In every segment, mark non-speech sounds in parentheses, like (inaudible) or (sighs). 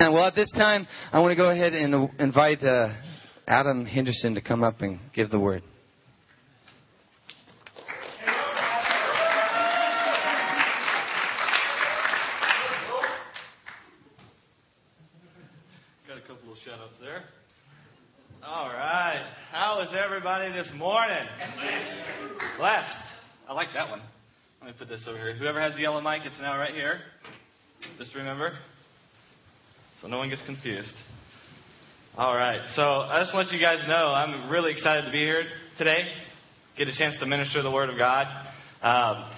And well, at this time, I want to go ahead and invite uh, Adam Henderson to come up and give the word. Got a couple of shout outs there. All right. How is everybody this morning? Blessed. I like that one. Let me put this over here. Whoever has the yellow mic, it's now right here. Just remember. So no one gets confused. All right. So I just want you guys to know I'm really excited to be here today. Get a chance to minister the Word of God. Um,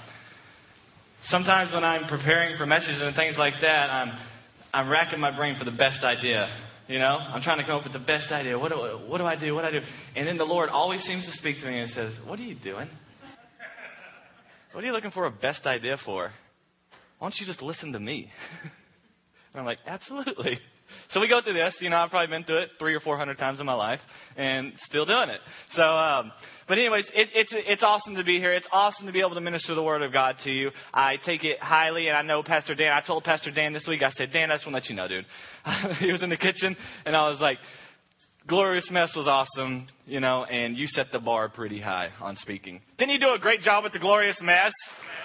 sometimes when I'm preparing for messages and things like that, I'm I'm racking my brain for the best idea. You know, I'm trying to come up with the best idea. What do, what do I do? What do I do? And then the Lord always seems to speak to me and says, What are you doing? What are you looking for a best idea for? Why don't you just listen to me? (laughs) and I'm like, Absolutely. (laughs) So we go through this. You know, I've probably been through it three or four hundred times in my life, and still doing it. So, um, but anyways, it, it's it's awesome to be here. It's awesome to be able to minister the word of God to you. I take it highly, and I know Pastor Dan. I told Pastor Dan this week. I said, Dan, I just want to let you know, dude. (laughs) he was in the kitchen, and I was like, Glorious Mess was awesome, you know, and you set the bar pretty high on speaking. Didn't you do a great job with the Glorious Mess?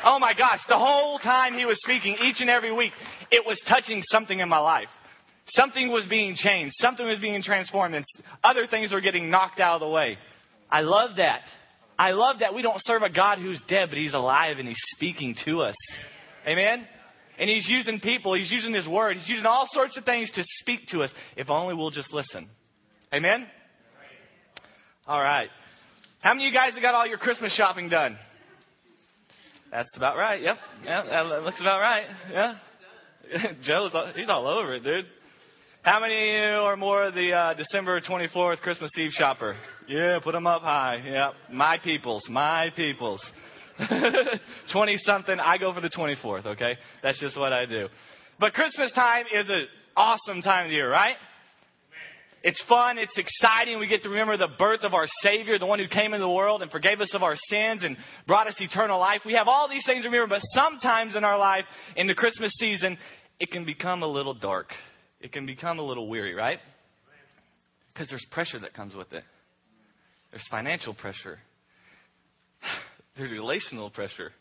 Oh my gosh, the whole time he was speaking, each and every week, it was touching something in my life. Something was being changed. Something was being transformed. And other things were getting knocked out of the way. I love that. I love that we don't serve a God who's dead, but He's alive and He's speaking to us. Amen? And He's using people, He's using His Word, He's using all sorts of things to speak to us if only we'll just listen. Amen? All right. How many of you guys have got all your Christmas shopping done? That's about right. Yep. Yeah, that looks about right. Yeah. (laughs) Joe's he's all over it, dude. How many of you are more of the uh, December 24th Christmas Eve shopper? Yeah, put them up high. Yep. my peoples, my peoples. (laughs) 20 something, I go for the 24th, okay? That's just what I do. But Christmas time is an awesome time of year, right? It's fun, it's exciting. We get to remember the birth of our Savior, the one who came into the world and forgave us of our sins and brought us eternal life. We have all these things to remember, but sometimes in our life, in the Christmas season, it can become a little dark it can become a little weary, right? Because there's pressure that comes with it. There's financial pressure. (sighs) There's relational pressure.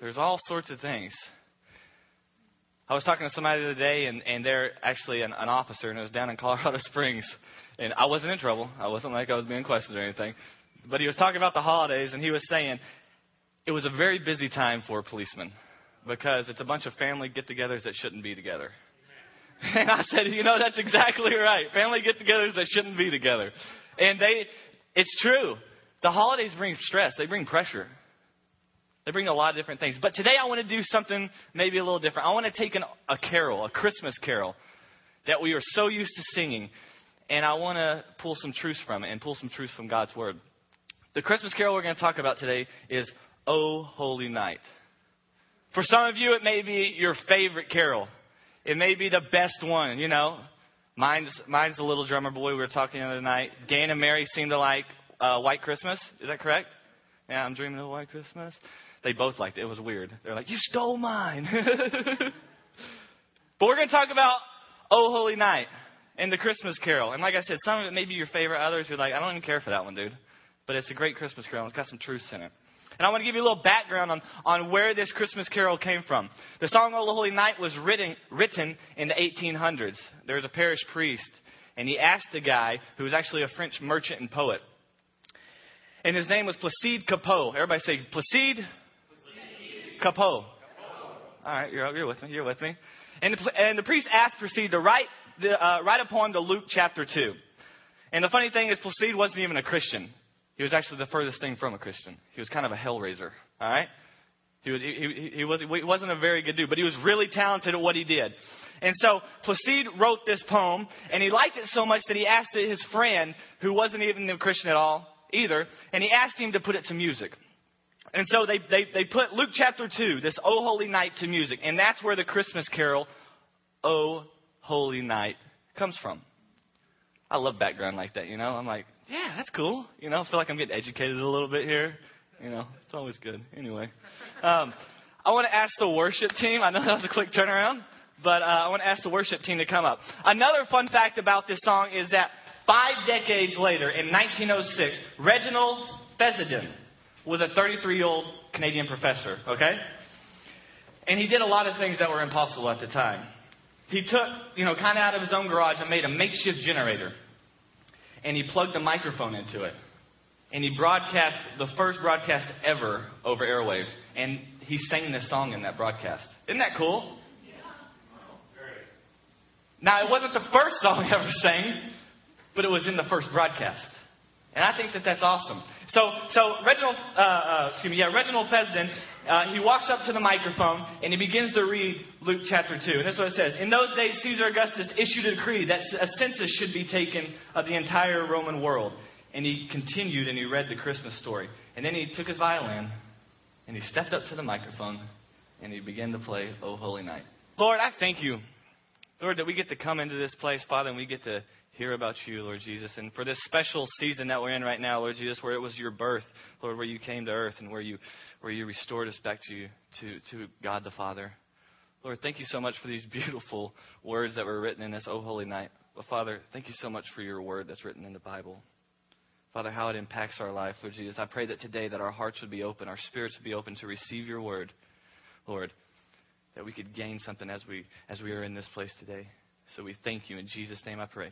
There's all sorts of things. I was talking to somebody the other day, and, and they're actually an, an officer, and it was down in Colorado (laughs) Springs. And I wasn't in trouble. I wasn't like I was being questioned or anything. But he was talking about the holidays, and he was saying it was a very busy time for policemen because it's a bunch of family get togethers that shouldn't be together. (laughs) And I said, you know, that's exactly right. Family get togethers that shouldn't be together. And they, it's true. The holidays bring stress, they bring pressure. They bring a lot of different things. But today I want to do something maybe a little different. I want to take an, a carol, a Christmas carol that we are so used to singing, and I want to pull some truths from it and pull some truths from God's Word. The Christmas carol we're going to talk about today is O Holy Night. For some of you, it may be your favorite carol. It may be the best one, you know. Mine's mine's the little drummer boy we were talking the other night. Dan and Mary seem to like uh, White Christmas. Is that correct? Yeah, I'm dreaming of White Christmas. They both liked it. It was weird. They're like, you stole mine. (laughs) but we're going to talk about Oh Holy Night and the Christmas Carol. And like I said, some of it may be your favorite. Others you're like, I don't even care for that one, dude. But it's a great Christmas carol. It's got some truths in it. And I want to give you a little background on, on where this Christmas carol came from. The song O Holy Night was written, written in the 1800s. There was a parish priest, and he asked a guy who was actually a French merchant and poet. And his name was Placide Cappeau. Everybody say Placide, Cappeau. All right, you're, you're with me. You're with me. And the, and the priest asked Placide to write, the, uh, write a poem to Luke chapter 2. And the funny thing is, Placide wasn't even a Christian. He was actually the furthest thing from a Christian. He was kind of a hellraiser. All right. He, was, he, he, was, he wasn't a very good dude, but he was really talented at what he did. And so Placide wrote this poem, and he liked it so much that he asked his friend, who wasn't even a Christian at all either, and he asked him to put it to music. And so they, they, they put Luke chapter 2, this O Holy Night, to music. And that's where the Christmas carol, O Holy Night, comes from. I love background like that, you know? I'm like, yeah, that's cool. You know, I feel like I'm getting educated a little bit here. You know, it's always good. Anyway, um, I want to ask the worship team. I know that was a quick turnaround. but uh, I want to ask the worship team to come up. Another fun fact about this song is that five decades later, in 1906, Reginald Fessenden was a 33 year old Canadian professor, okay? And he did a lot of things that were impossible at the time. He took, you know, kind of out of his own garage and made a makeshift generator. And he plugged a microphone into it. And he broadcast the first broadcast ever over airwaves. And he sang this song in that broadcast. Isn't that cool? Now, it wasn't the first song he (laughs) ever sang, but it was in the first broadcast. And I think that that's awesome. So, so Reginald, uh, uh, excuse me, yeah, Reginald Fessenden, uh, he walks up to the microphone and he begins to read Luke chapter 2. And this is what it says. In those days, Caesar Augustus issued a decree that a census should be taken of the entire Roman world. And he continued and he read the Christmas story. And then he took his violin and he stepped up to the microphone and he began to play Oh Holy Night. Lord, I thank you, Lord, that we get to come into this place, Father, and we get to hear about you, Lord Jesus. And for this special season that we're in right now, Lord Jesus, where it was your birth, Lord, where you came to earth and where you, where you restored us back to you, to, to God the Father. Lord, thank you so much for these (laughs) beautiful words that were written in this Oh Holy Night. But Father, thank you so much for your word that's written in the Bible. Father, how it impacts our life, Lord Jesus. I pray that today that our hearts would be open, our spirits would be open to receive your word, Lord, that we could gain something as we as we are in this place today. So we thank you in Jesus' name I pray.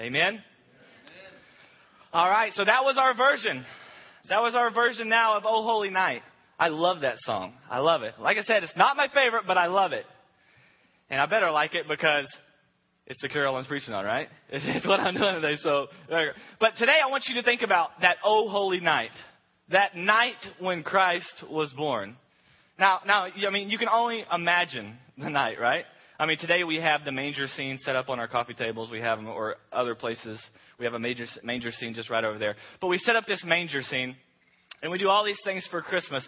Amen? All right, so that was our version. That was our version now of Oh Holy Night. I love that song. I love it. Like I said, it's not my favorite, but I love it. And I better like it because it's the carol I'm preaching on, right? (laughs) It's what I'm doing today. So, but today I want you to think about that Oh Holy Night, that night when Christ was born. Now, now, I mean, you can only imagine the night, right? I mean, today we have the manger scene set up on our coffee tables. We have them, or other places. We have a major manger scene just right over there. But we set up this manger scene, and we do all these things for Christmas.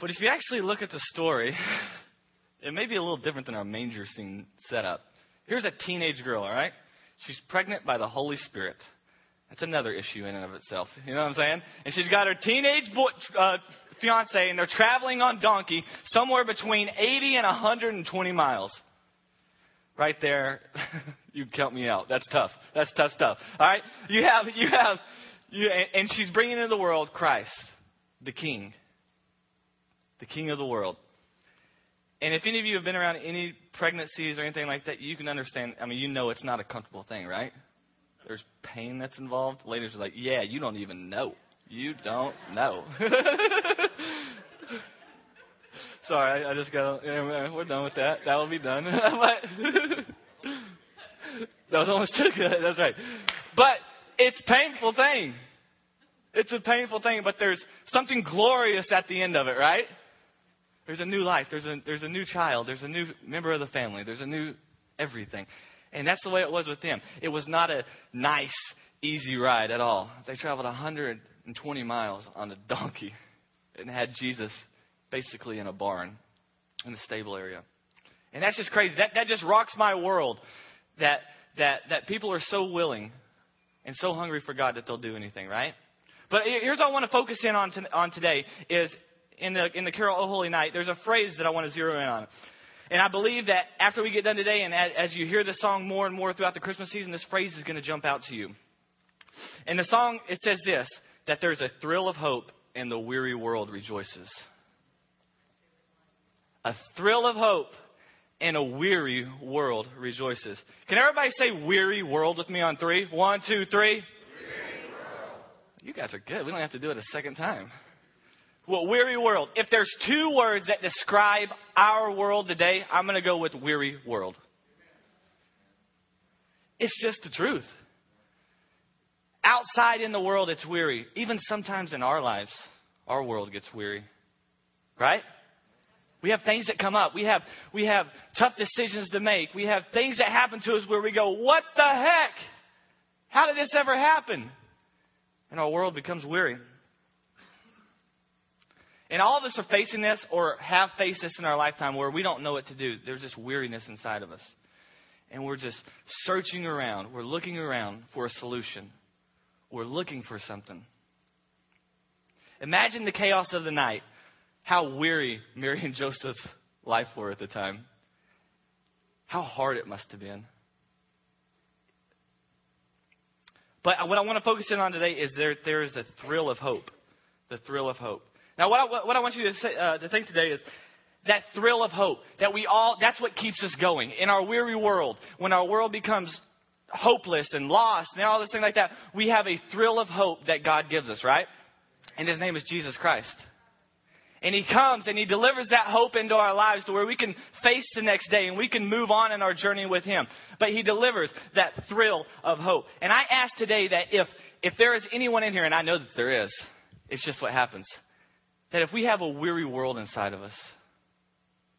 But if you actually look at the story, (laughs) it may be a little different than our manger scene setup. Here's a teenage girl, all right? She's pregnant by the Holy Spirit. That's another issue in and of itself. You know what I'm saying? And she's got her teenage boy, uh, fiance, and they're traveling on donkey somewhere between 80 and 120 miles. Right there, (laughs) you count me out. That's tough. That's tough stuff. All right, you have you have you, and she's bringing into the world Christ, the King, the King of the world. And if any of you have been around any pregnancies or anything like that, you can understand. I mean, you know it's not a comfortable thing, right? There's pain that's involved. Ladies are like, yeah, you don't even know. You don't know. (laughs) Sorry, I, I just got. We're done with that. That will be done. (laughs) (laughs) that was almost too good. That's right. But it's a painful thing. It's a painful thing, but there's something glorious at the end of it, right? There's a new life. There's a there's a new child. There's a new member of the family. There's a new everything. And that's the way it was with them. It was not a nice, easy ride at all. They traveled 120 miles on a donkey and had Jesus basically in a barn in the stable area. And that's just crazy. That, that just rocks my world that, that, that people are so willing and so hungry for God that they'll do anything, right? But here's what I want to focus in on, to, on today is in the, in the Carol O Holy Night, there's a phrase that I want to zero in on. And I believe that after we get done today, and as you hear the song more and more throughout the Christmas season, this phrase is going to jump out to you. In the song, it says this that there's a thrill of hope, and the weary world rejoices. A thrill of hope, and a weary world rejoices. Can everybody say weary world with me on three? One, two, three. You guys are good. We don't have to do it a second time. Well, weary world. If there's two words that describe our world today, I'm going to go with weary world. It's just the truth. Outside in the world, it's weary. Even sometimes in our lives, our world gets weary. Right? We have things that come up. We have, we have tough decisions to make. We have things that happen to us where we go, What the heck? How did this ever happen? And our world becomes weary. And all of us are facing this or have faced this in our lifetime where we don't know what to do. There's this weariness inside of us. And we're just searching around. We're looking around for a solution. We're looking for something. Imagine the chaos of the night. How weary Mary and Joseph's life were at the time. How hard it must have been. But what I want to focus in on today is there, there is a thrill of hope. The thrill of hope. Now, what I, what I want you to, say, uh, to think today is that thrill of hope. That we all, that's what keeps us going. In our weary world, when our world becomes hopeless and lost and all this thing like that, we have a thrill of hope that God gives us, right? And His name is Jesus Christ. And He comes and He delivers that hope into our lives to where we can face the next day and we can move on in our journey with Him. But He delivers that thrill of hope. And I ask today that if, if there is anyone in here, and I know that there is, it's just what happens, that if we have a weary world inside of us,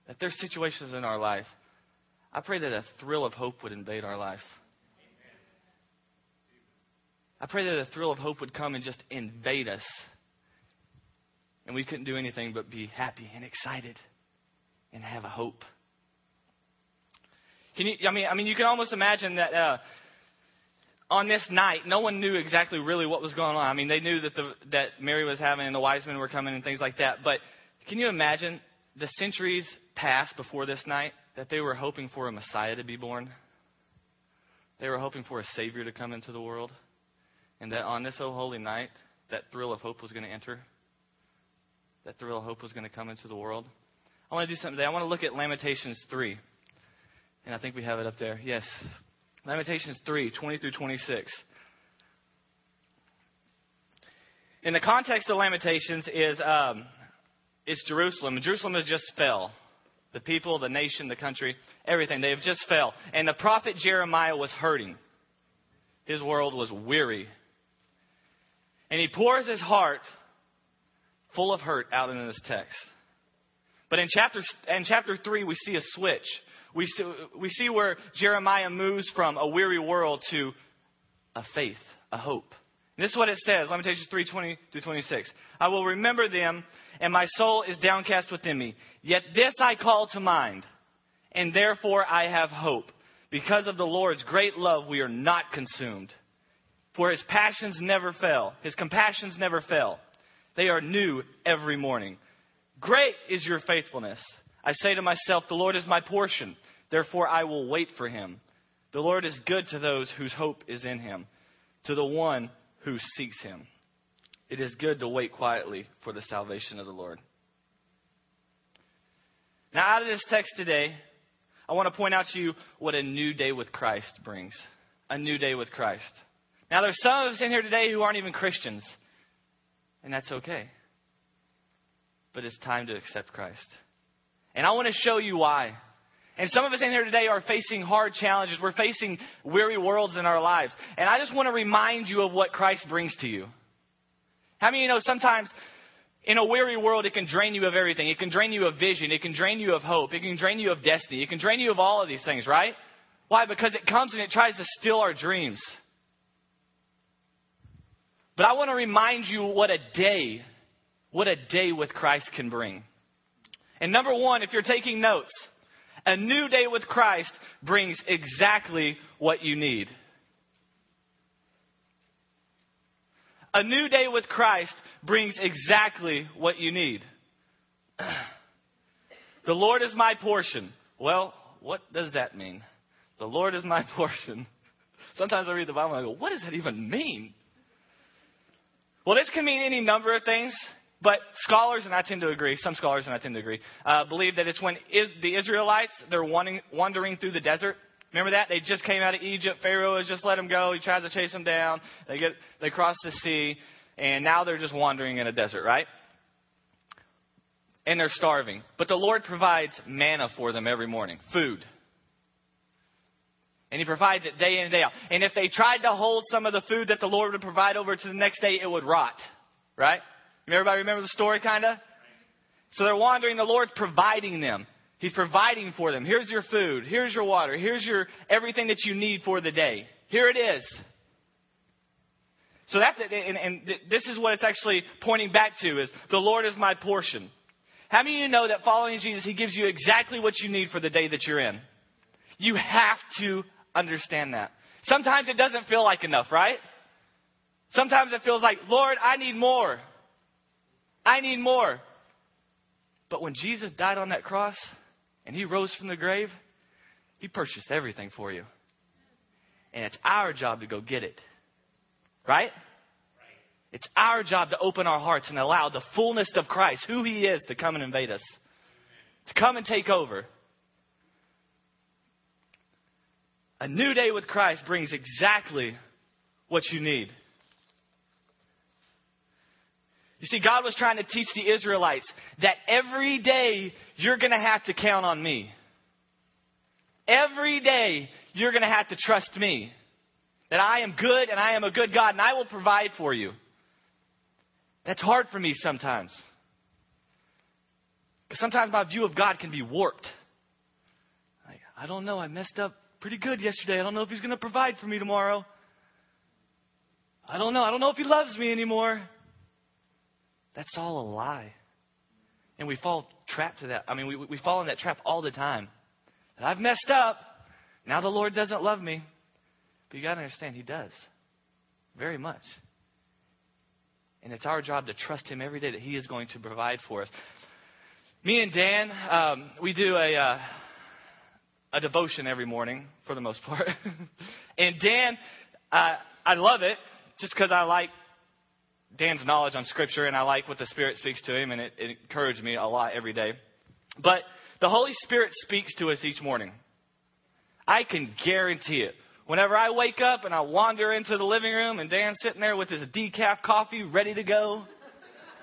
that there's situations in our life, I pray that a thrill of hope would invade our life. I pray that a thrill of hope would come and just invade us and we couldn't do anything but be happy and excited and have a hope. Can you? I mean, I mean, you can almost imagine that uh, on this night, no one knew exactly really what was going on. I mean, they knew that the that Mary was having and the wise men were coming and things like that. But can you imagine the centuries passed before this night that they were hoping for a Messiah to be born? They were hoping for a Savior to come into the world, and that on this oh holy night, that thrill of hope was going to enter that thrill of hope was going to come into the world. I want to do something today. I want to look at Lamentations 3. And I think we have it up there. Yes. Lamentations 3, 20 through 26. In the context of Lamentations is, um, is Jerusalem. Jerusalem has just fell. The people, the nation, the country, everything. They have just fell. And the prophet Jeremiah was hurting. His world was weary. And he pours his heart full of hurt out in this text. But in chapter, in chapter 3, we see a switch. We see, we see where Jeremiah moves from a weary world to a faith, a hope. And this is what it says, Lamentations 3 20 through 26. I will remember them, and my soul is downcast within me. Yet this I call to mind, and therefore I have hope. Because of the Lord's great love, we are not consumed. For his passions never fail, his compassions never fail. They are new every morning. Great is your faithfulness. I say to myself, The Lord is my portion. Therefore, I will wait for him. The Lord is good to those whose hope is in him, to the one who seeks him. It is good to wait quietly for the salvation of the Lord. Now, out of this text today, I want to point out to you what a new day with Christ brings. A new day with Christ. Now, there's some of us in here today who aren't even Christians and that's okay. But it's time to accept Christ. And I want to show you why. And some of us in here today are facing hard challenges. We're facing weary worlds in our lives. And I just want to remind you of what Christ brings to you. How many of you know sometimes in a weary world it can drain you of everything? It can drain you of vision. It can drain you of hope. It can drain you of destiny. It can drain you of all of these things, right? Why? Because it comes and it tries to steal our dreams. But I want to remind you what a day, what a day with Christ can bring. And number one, if you're taking notes, a new day with Christ brings exactly what you need. A new day with Christ brings exactly what you need. (clears throat) the Lord is my portion. Well, what does that mean? The Lord is my (laughs) portion. Sometimes I read the Bible and I go, what does that even mean? Well, this can mean any number of things, but scholars, and I tend to agree, some scholars, and I tend to agree, uh, believe that it's when is, the Israelites, they're wanting, wandering through the desert. Remember that? They just came out of Egypt. Pharaoh has just let them go. He tries to chase them down. They, get, they cross the sea, and now they're just wandering in a desert, right? And they're starving. But the Lord provides manna for them every morning, food. And he provides it day in and day out. And if they tried to hold some of the food that the Lord would provide over to the next day, it would rot. Right? Everybody remember the story, kind of? So they're wandering. The Lord's providing them. He's providing for them. Here's your food. Here's your water. Here's your everything that you need for the day. Here it is. So that's and, and this is what it's actually pointing back to is the Lord is my portion. How many of you know that following Jesus, He gives you exactly what you need for the day that you're in? You have to understand that. Sometimes it doesn't feel like enough, right? Sometimes it feels like, Lord, I need more. I need more. But when Jesus died on that cross and he rose from the grave, He purchased everything for you. And it's our job to go get it. Right? It's our job to open our hearts and allow the fullness of Christ, who He is, to come and invade us, to come and take over. A new day with Christ brings exactly what you need. You see, God was trying to teach the Israelites that every day you're going to have to count on me. Every day you're going to have to trust me. That I am good and I am a good God and I will provide for you. That's hard for me sometimes. Because sometimes my view of God can be warped. Like, I don't know, I messed up pretty good yesterday. I don't know if He's going to provide for me tomorrow. I don't know. I don't know if He loves me anymore. That's all a lie. And we fall trapped to that. I mean, we, we fall in that trap all the time. And I've messed up. Now the Lord doesn't love me. But you got to understand, He does. Very much. And it's our job to trust Him every day that He is going to provide for us. Me and Dan, um, we do a, uh, a devotion every morning for the most (laughs) part. and Dan, uh, I love it just because I like Dan's knowledge on Scripture and I like what the Spirit speaks to him, and it, it encouraged me a lot every day. But the Holy Spirit speaks to us each morning. I can guarantee it. Whenever I wake up and I wander into the living room and Dan's sitting there with his decaf coffee ready to go,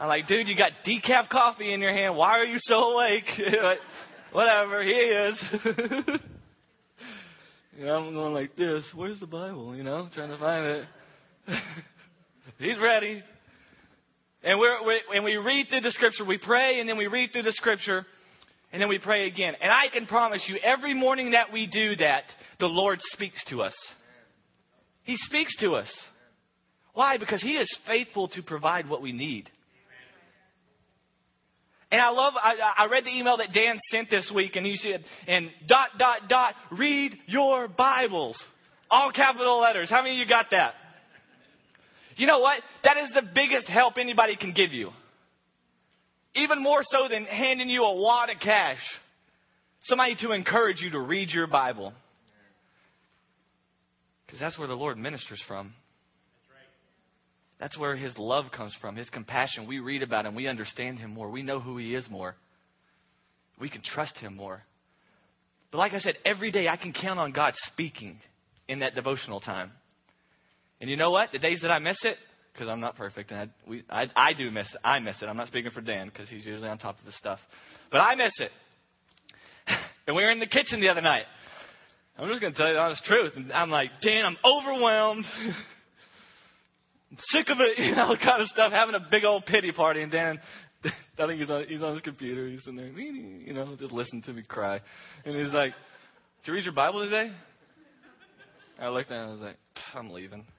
I'm like, dude, you got decaf coffee in your hand. Why are you so awake? (laughs) Whatever, he is. (laughs) you know, I'm going like this. Where's the Bible? You know, trying to find it. (laughs) He's ready. And, we're, we're, and we read through the scripture. We pray and then we read through the scripture and then we pray again. And I can promise you, every morning that we do that, the Lord speaks to us. He speaks to us. Why? Because He is faithful to provide what we need. And I love, I, I read the email that Dan sent this week, and he said, and dot, dot, dot, read your Bibles. All capital letters. How many of you got that? You know what? That is the biggest help anybody can give you. Even more so than handing you a wad of cash. Somebody to encourage you to read your Bible. Because that's where the Lord ministers from. That's where His love comes from, His compassion. We read about Him, we understand Him more, we know who He is more. We can trust Him more. But like I said, every day I can count on God speaking in that devotional time. And you know what? The days that I miss it, because I'm not perfect, and I, we, I, I do miss it. I miss it. I'm not speaking for Dan because he's usually on top of the stuff, but I miss it. (laughs) and we were in the kitchen the other night. I'm just going to tell you the honest truth. And I'm like, Dan, I'm overwhelmed. (laughs) Sick of it, (laughs) you know, kind of stuff. Having a big old pity party, and Dan, (laughs) I think he's on, he's on his computer. He's in there, you know, just listen to me cry. And he's like, "Did you read your Bible today?" I looked at him and I was like, "I'm leaving." (laughs)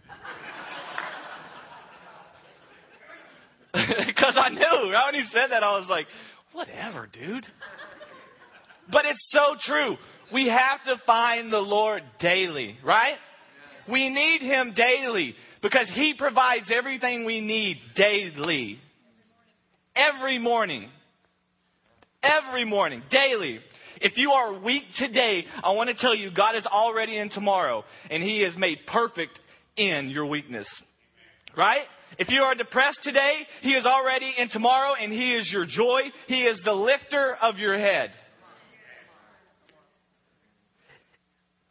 Because I knew. Right when he said that, I was like, whatever, dude. But it's so true. We have to find the Lord daily, right? We need Him daily because He provides everything we need daily. Every morning. Every morning. Daily. If you are weak today, I want to tell you God is already in tomorrow and He is made perfect in your weakness. Right? If you are depressed today, He is already in tomorrow and He is your joy. He is the lifter of your head.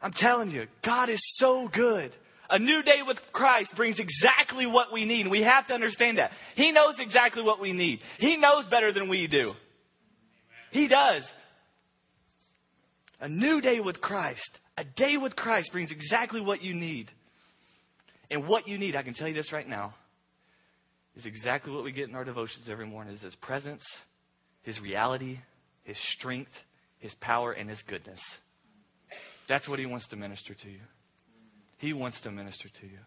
I'm telling you, God is so good. A new day with Christ brings exactly what we need. We have to understand that. He knows exactly what we need. He knows better than we do. He does. A new day with Christ, a day with Christ brings exactly what you need. And what you need, I can tell you this right now, is exactly what we get in our devotions every morning is his presence, his reality, his strength, his power, and his goodness. That's what he wants to minister to you. He wants to minister to you.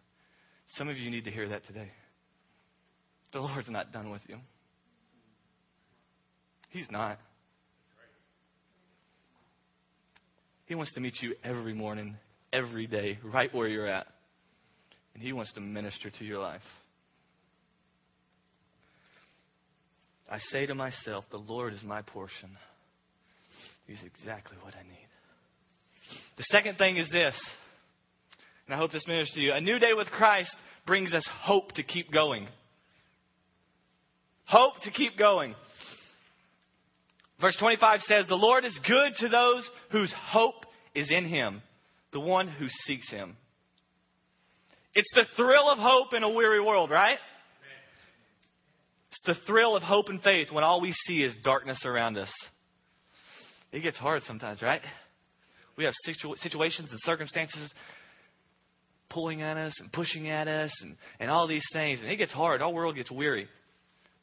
Some of you need to hear that today. The Lord's not done with you. He's not. He wants to meet you every morning, every day, right where you're at. And He wants to minister to your life. I say to myself, The Lord is my portion. He's exactly what I need. The second thing is this, and I hope this ministers to you. A new day with Christ brings us hope to keep going. Hope to keep going. Verse 25 says, The Lord is good to those whose hope is in him, the one who seeks him. It's the thrill of hope in a weary world, right? It's the thrill of hope and faith when all we see is darkness around us. It gets hard sometimes, right? We have situ- situations and circumstances pulling at us and pushing at us and, and all these things, and it gets hard. Our world gets weary.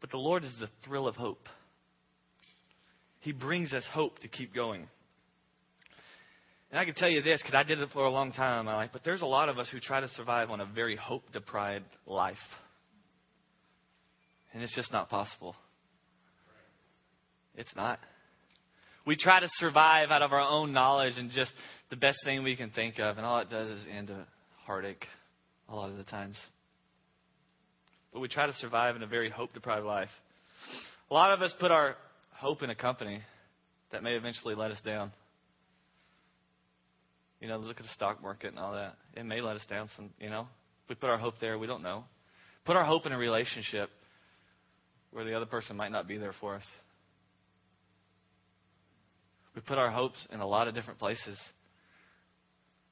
But the Lord is the thrill of hope. He brings us hope to keep going. And I can tell you this because I did it for a long time in my life, but there's a lot of us who try to survive on a very hope deprived life. And it's just not possible. It's not. We try to survive out of our own knowledge and just the best thing we can think of, and all it does is end a heartache a lot of the times. But we try to survive in a very hope deprived life. A lot of us put our hope in a company that may eventually let us down. You know, look at the stock market and all that. It may let us down some, you know. If we put our hope there, we don't know. Put our hope in a relationship where the other person might not be there for us. We put our hopes in a lot of different places.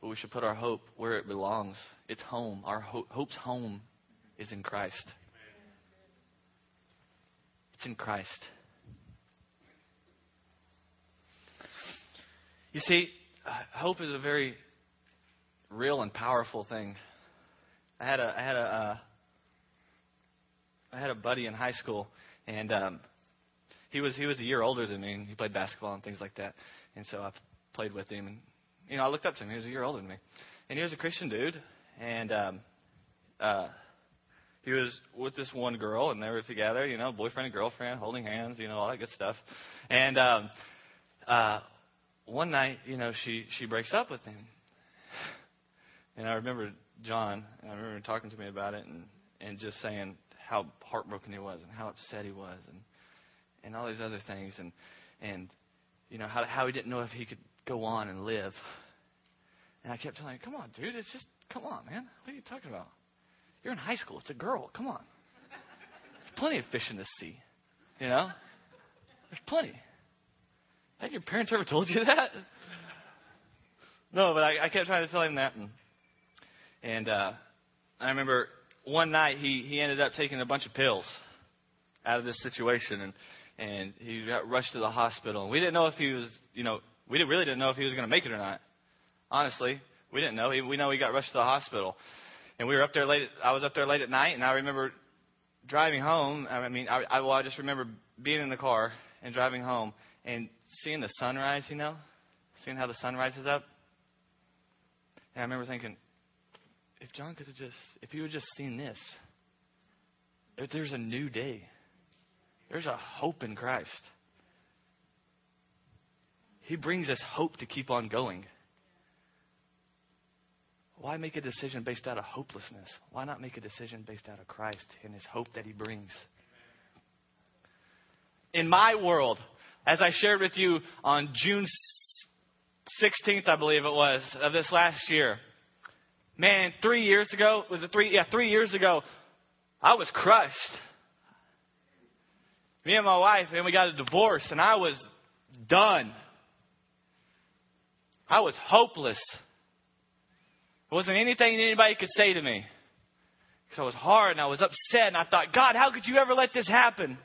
But we should put our hope where it belongs. It's home. Our ho- hope's home is in Christ. It's in Christ. You see, hope is a very real and powerful thing. I had a I had a uh, I had a buddy in high school, and um, he was he was a year older than me, and he played basketball and things like that. And so I played with him, and you know I looked up to him. He was a year older than me, and he was a Christian dude, and um, uh, he was with this one girl, and they were together, you know, boyfriend and girlfriend, holding hands, you know, all that good stuff. And um, uh, one night, you know, she she breaks up with him, and I remember John. And I remember talking to me about it, and and just saying how heartbroken he was, and how upset he was, and and all these other things, and and you know how how he didn't know if he could go on and live. And I kept telling him, "Come on, dude, it's just come on, man. What are you talking about? You're in high school. It's a girl. Come on. There's plenty of fish in the sea. You know, there's plenty." Have your parents ever told you that? No, but I, I kept trying to tell him that, and and uh, I remember one night he he ended up taking a bunch of pills out of this situation, and and he got rushed to the hospital. And we didn't know if he was, you know, we really didn't know if he was going to make it or not. Honestly, we didn't know. We know he got rushed to the hospital, and we were up there late. I was up there late at night, and I remember driving home. I mean, I, I well, I just remember being in the car and driving home and seeing the sunrise, you know, seeing how the sun rises up. And I remember thinking, if John could have just, if he would just seen this, if there's a new day, there's a hope in Christ. He brings us hope to keep on going. Why make a decision based out of hopelessness? Why not make a decision based out of Christ and his hope that he brings? In my world, as I shared with you on June 16th, I believe it was, of this last year. Man, three years ago, was it three? Yeah, three years ago, I was crushed. Me and my wife, and we got a divorce, and I was done. I was hopeless. There wasn't anything anybody could say to me. Because I was hard and I was upset, and I thought, God, how could you ever let this happen?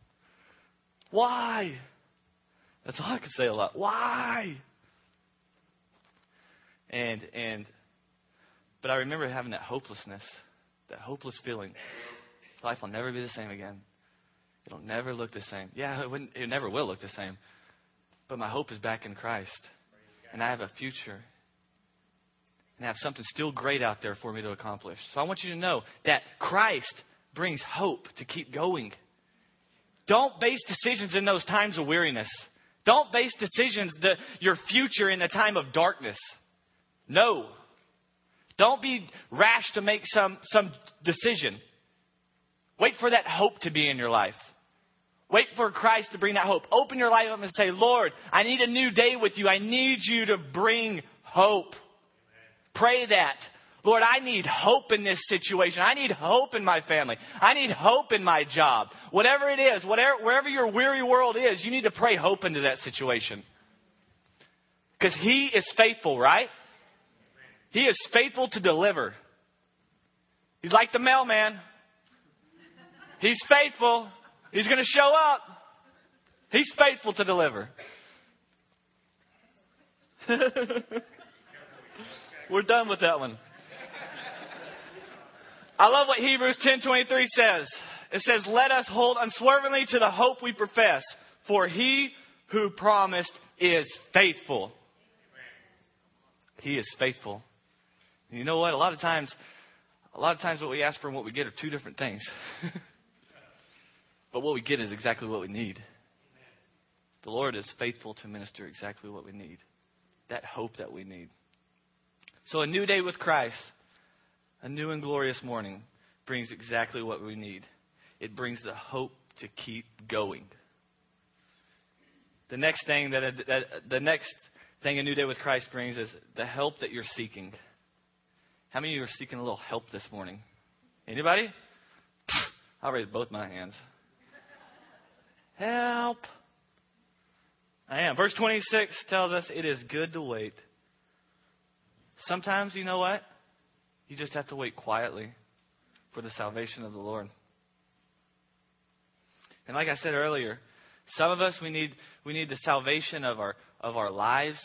(laughs) Why? That's all I could say a lot. Why? And and but I remember having that hopelessness, that hopeless feeling. Life will never be the same again. It'll never look the same. Yeah, it, it never will look the same. But my hope is back in Christ. And I have a future. And I have something still great out there for me to accomplish. So I want you to know that Christ brings hope to keep going. Don't base decisions in those times of weariness. Don't base decisions, the, your future in the time of darkness. No. Don't be rash to make some, some decision. Wait for that hope to be in your life. Wait for Christ to bring that hope. Open your life up and say, Lord, I need a new day with you. I need you to bring hope. Pray that. Lord, I need hope in this situation. I need hope in my family. I need hope in my job. Whatever it is, whatever, wherever your weary world is, you need to pray hope into that situation. Because He is faithful, right? He is faithful to deliver. He's like the mailman. He's faithful. He's going to show up. He's faithful to deliver. (laughs) We're done with that one. I love what Hebrews 10:23 says. It says, "Let us hold unswervingly to the hope we profess, for he who promised is faithful." He is faithful. You know what? A lot of times, a lot of times what we ask for and what we get are two different things. (laughs) but what we get is exactly what we need. The Lord is faithful to minister exactly what we need. That hope that we need. So a new day with Christ, a new and glorious morning brings exactly what we need. It brings the hope to keep going. The next thing that, a, that the next thing a new day with Christ brings is the help that you're seeking. How many of you are seeking a little help this morning? Anybody? I'll raise both my hands. Help. I am. Verse 26 tells us it is good to wait. Sometimes, you know what? You just have to wait quietly for the salvation of the Lord. And like I said earlier, some of us we need we need the salvation of our of our lives,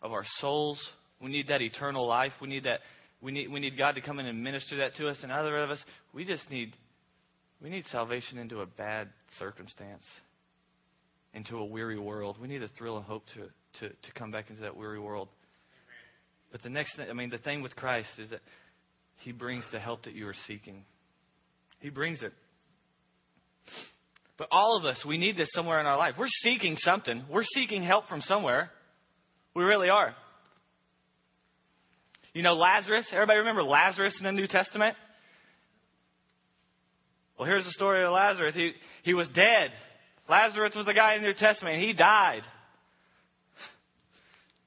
of our souls. We need that eternal life. We need that we need we need God to come in and minister that to us. And other of us, we just need we need salvation into a bad circumstance, into a weary world. We need a thrill of hope to to to come back into that weary world. But the next thing, I mean, the thing with Christ is that He brings the help that you are seeking. He brings it. But all of us, we need this somewhere in our life. We're seeking something. We're seeking help from somewhere. We really are. You know Lazarus? Everybody remember Lazarus in the New Testament? Well, here's the story of Lazarus. He, he was dead. Lazarus was the guy in the New Testament. He died.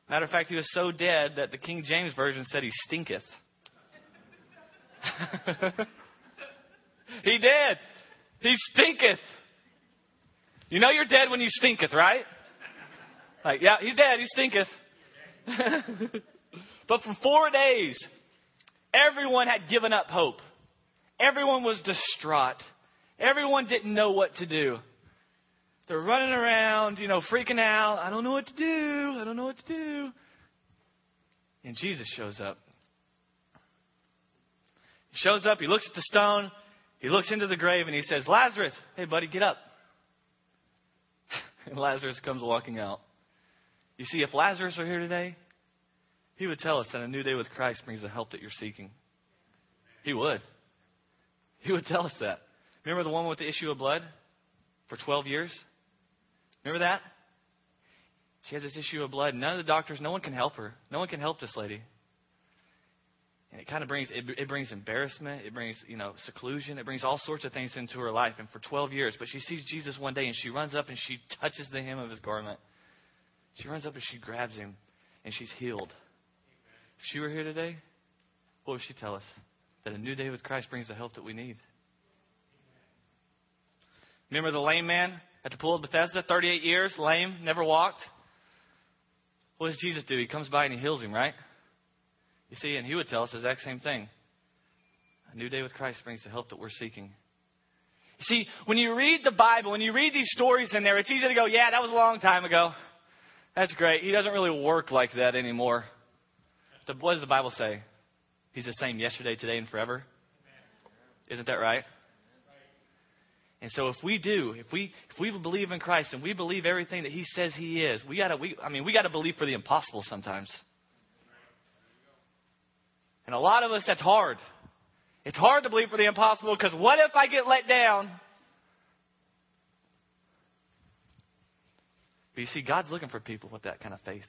Matter of fact, he was so dead that the King James Version said he stinketh. (laughs) he did. He stinketh. You know you're dead when you stinketh, right? Like, yeah, he's dead. He stinketh. (laughs) but for four days, everyone had given up hope. Everyone was distraught. Everyone didn't know what to do. They're running around, you know, freaking out. I don't know what to do. I don't know what to do. And Jesus shows up. He shows up, he looks at the stone, he looks into the grave, and he says, Lazarus, hey, buddy, get up. (laughs) and Lazarus comes walking out. You see, if Lazarus were here today, he would tell us that a new day with Christ brings the help that you're seeking. He would. He would tell us that. Remember the woman with the issue of blood for 12 years? Remember that? She has this issue of blood. None of the doctors, no one can help her. No one can help this lady. And it kind of brings it, it brings embarrassment. It brings you know seclusion. It brings all sorts of things into her life. And for 12 years, but she sees Jesus one day and she runs up and she touches the hem of his garment. She runs up and she grabs him, and she's healed. If she were here today, what would she tell us? That a new day with Christ brings the help that we need. Remember the lame man at the pool of Bethesda, 38 years, lame, never walked? What does Jesus do? He comes by and he heals him, right? You see, and he would tell us the exact same thing. A new day with Christ brings the help that we're seeking. You see, when you read the Bible, when you read these stories in there, it's easy to go, yeah, that was a long time ago. That's great. He doesn't really work like that anymore. What does the Bible say? He's the same yesterday, today, and forever. Isn't that right? And so if we do, if we if we believe in Christ and we believe everything that He says He is, we gotta we I mean we gotta believe for the impossible sometimes. And a lot of us that's hard. It's hard to believe for the impossible because what if I get let down? But you see, God's looking for people with that kind of faith.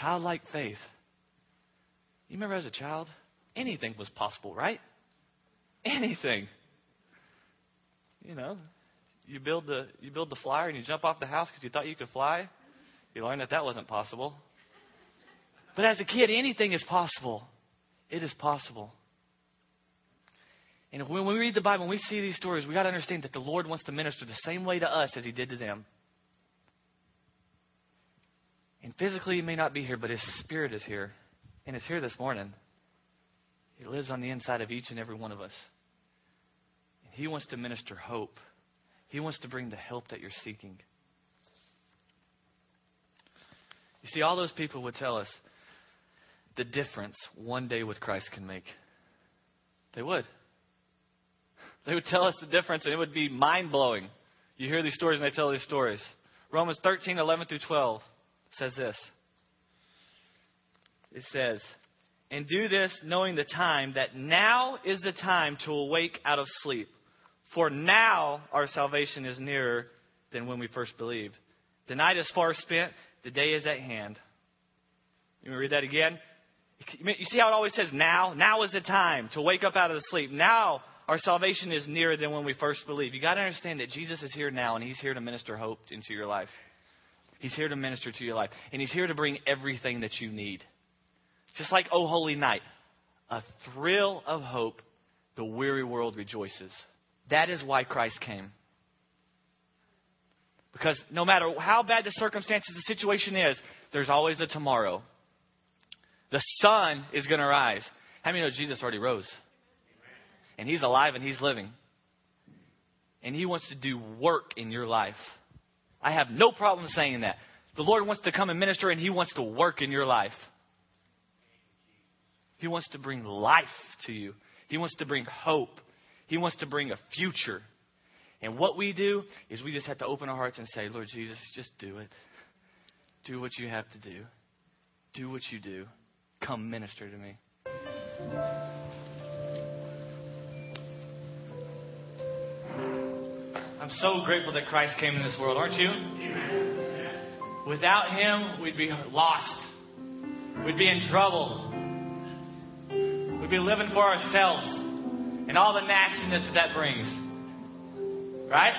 Childlike faith. You remember as a child? Anything was possible, right? Anything. You know, you build the you build the flyer and you jump off the house because you thought you could fly. You learn that that wasn't possible. But as a kid, anything is possible. It is possible. And when we read the Bible, when we see these stories, we got to understand that the Lord wants to minister the same way to us as He did to them. And physically, He may not be here, but His Spirit is here. And it's here this morning. He lives on the inside of each and every one of us. He wants to minister hope, He wants to bring the help that you're seeking. You see, all those people would tell us the difference one day with Christ can make. They would. They would tell us the difference, and it would be mind blowing. You hear these stories, and they tell these stories. Romans 13, 11 through 12 says this. It says, And do this knowing the time, that now is the time to awake out of sleep. For now our salvation is nearer than when we first believed. The night is far spent, the day is at hand. You want to read that again? You see how it always says now? Now is the time to wake up out of the sleep. Now our salvation is nearer than when we first believed. You got to understand that Jesus is here now and he's here to minister hope into your life. He's here to minister to your life. And he's here to bring everything that you need. Just like Oh Holy Night, a thrill of hope, the weary world rejoices. That is why Christ came. Because no matter how bad the circumstances, the situation is, there's always a tomorrow. The sun is going to rise. How many know Jesus already rose? And he's alive and he's living. And he wants to do work in your life. I have no problem saying that. The Lord wants to come and minister and he wants to work in your life. He wants to bring life to you. He wants to bring hope. He wants to bring a future. And what we do is we just have to open our hearts and say, Lord Jesus, just do it. Do what you have to do. Do what you do. Come minister to me. I'm so grateful that Christ came in this world, aren't you? Without him, we'd be lost. We'd be in trouble. Be living for ourselves and all the nastiness that that brings. Right?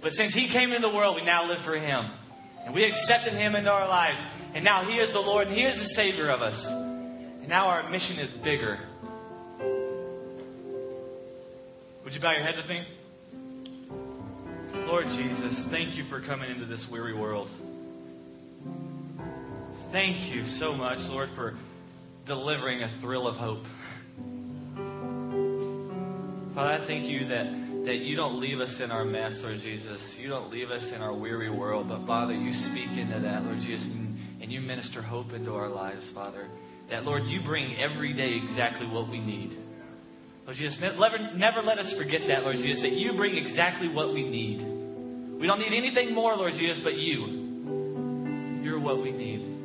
But since he came into the world, we now live for him. And we accepted him into our lives. And now he is the Lord and he is the Savior of us. And now our mission is bigger. Would you bow your heads with me? Lord Jesus, thank you for coming into this weary world. Thank you so much, Lord, for delivering a thrill of hope. Father, I thank you that that you don't leave us in our mess, Lord Jesus. You don't leave us in our weary world, but Father, you speak into that, Lord Jesus, and you minister hope into our lives, Father. That, Lord, you bring every day exactly what we need. Lord Jesus, never, never let us forget that, Lord Jesus, that you bring exactly what we need. We don't need anything more, Lord Jesus, but you. You're what we need.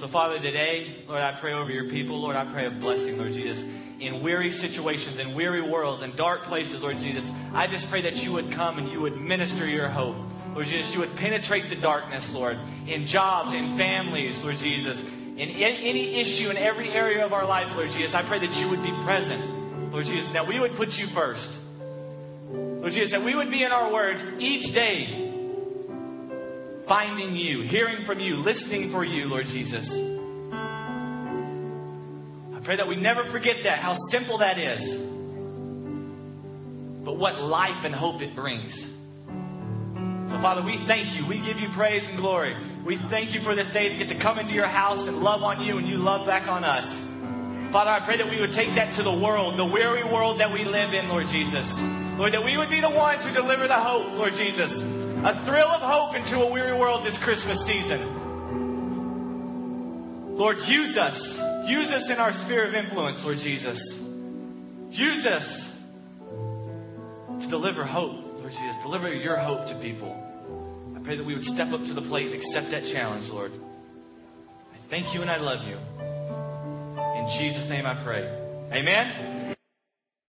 So, Father, today, Lord, I pray over your people. Lord, I pray a blessing, Lord Jesus in weary situations, in weary worlds, in dark places, Lord Jesus. I just pray that you would come and you would minister your hope. Lord Jesus, you would penetrate the darkness, Lord, in jobs, in families, Lord Jesus, in any issue in every area of our life, Lord Jesus. I pray that you would be present, Lord Jesus, that we would put you first. Lord Jesus, that we would be in our word each day, finding you, hearing from you, listening for you, Lord Jesus I pray that we never forget that, how simple that is. But what life and hope it brings. So, Father, we thank you. We give you praise and glory. We thank you for this day to get to come into your house and love on you and you love back on us. Father, I pray that we would take that to the world, the weary world that we live in, Lord Jesus. Lord, that we would be the ones who deliver the hope, Lord Jesus. A thrill of hope into a weary world this Christmas season. Lord, use us. Use us in our sphere of influence, Lord Jesus. Use us to deliver hope, Lord Jesus. Deliver your hope to people. I pray that we would step up to the plate and accept that challenge, Lord. I thank you and I love you. In Jesus' name I pray. Amen.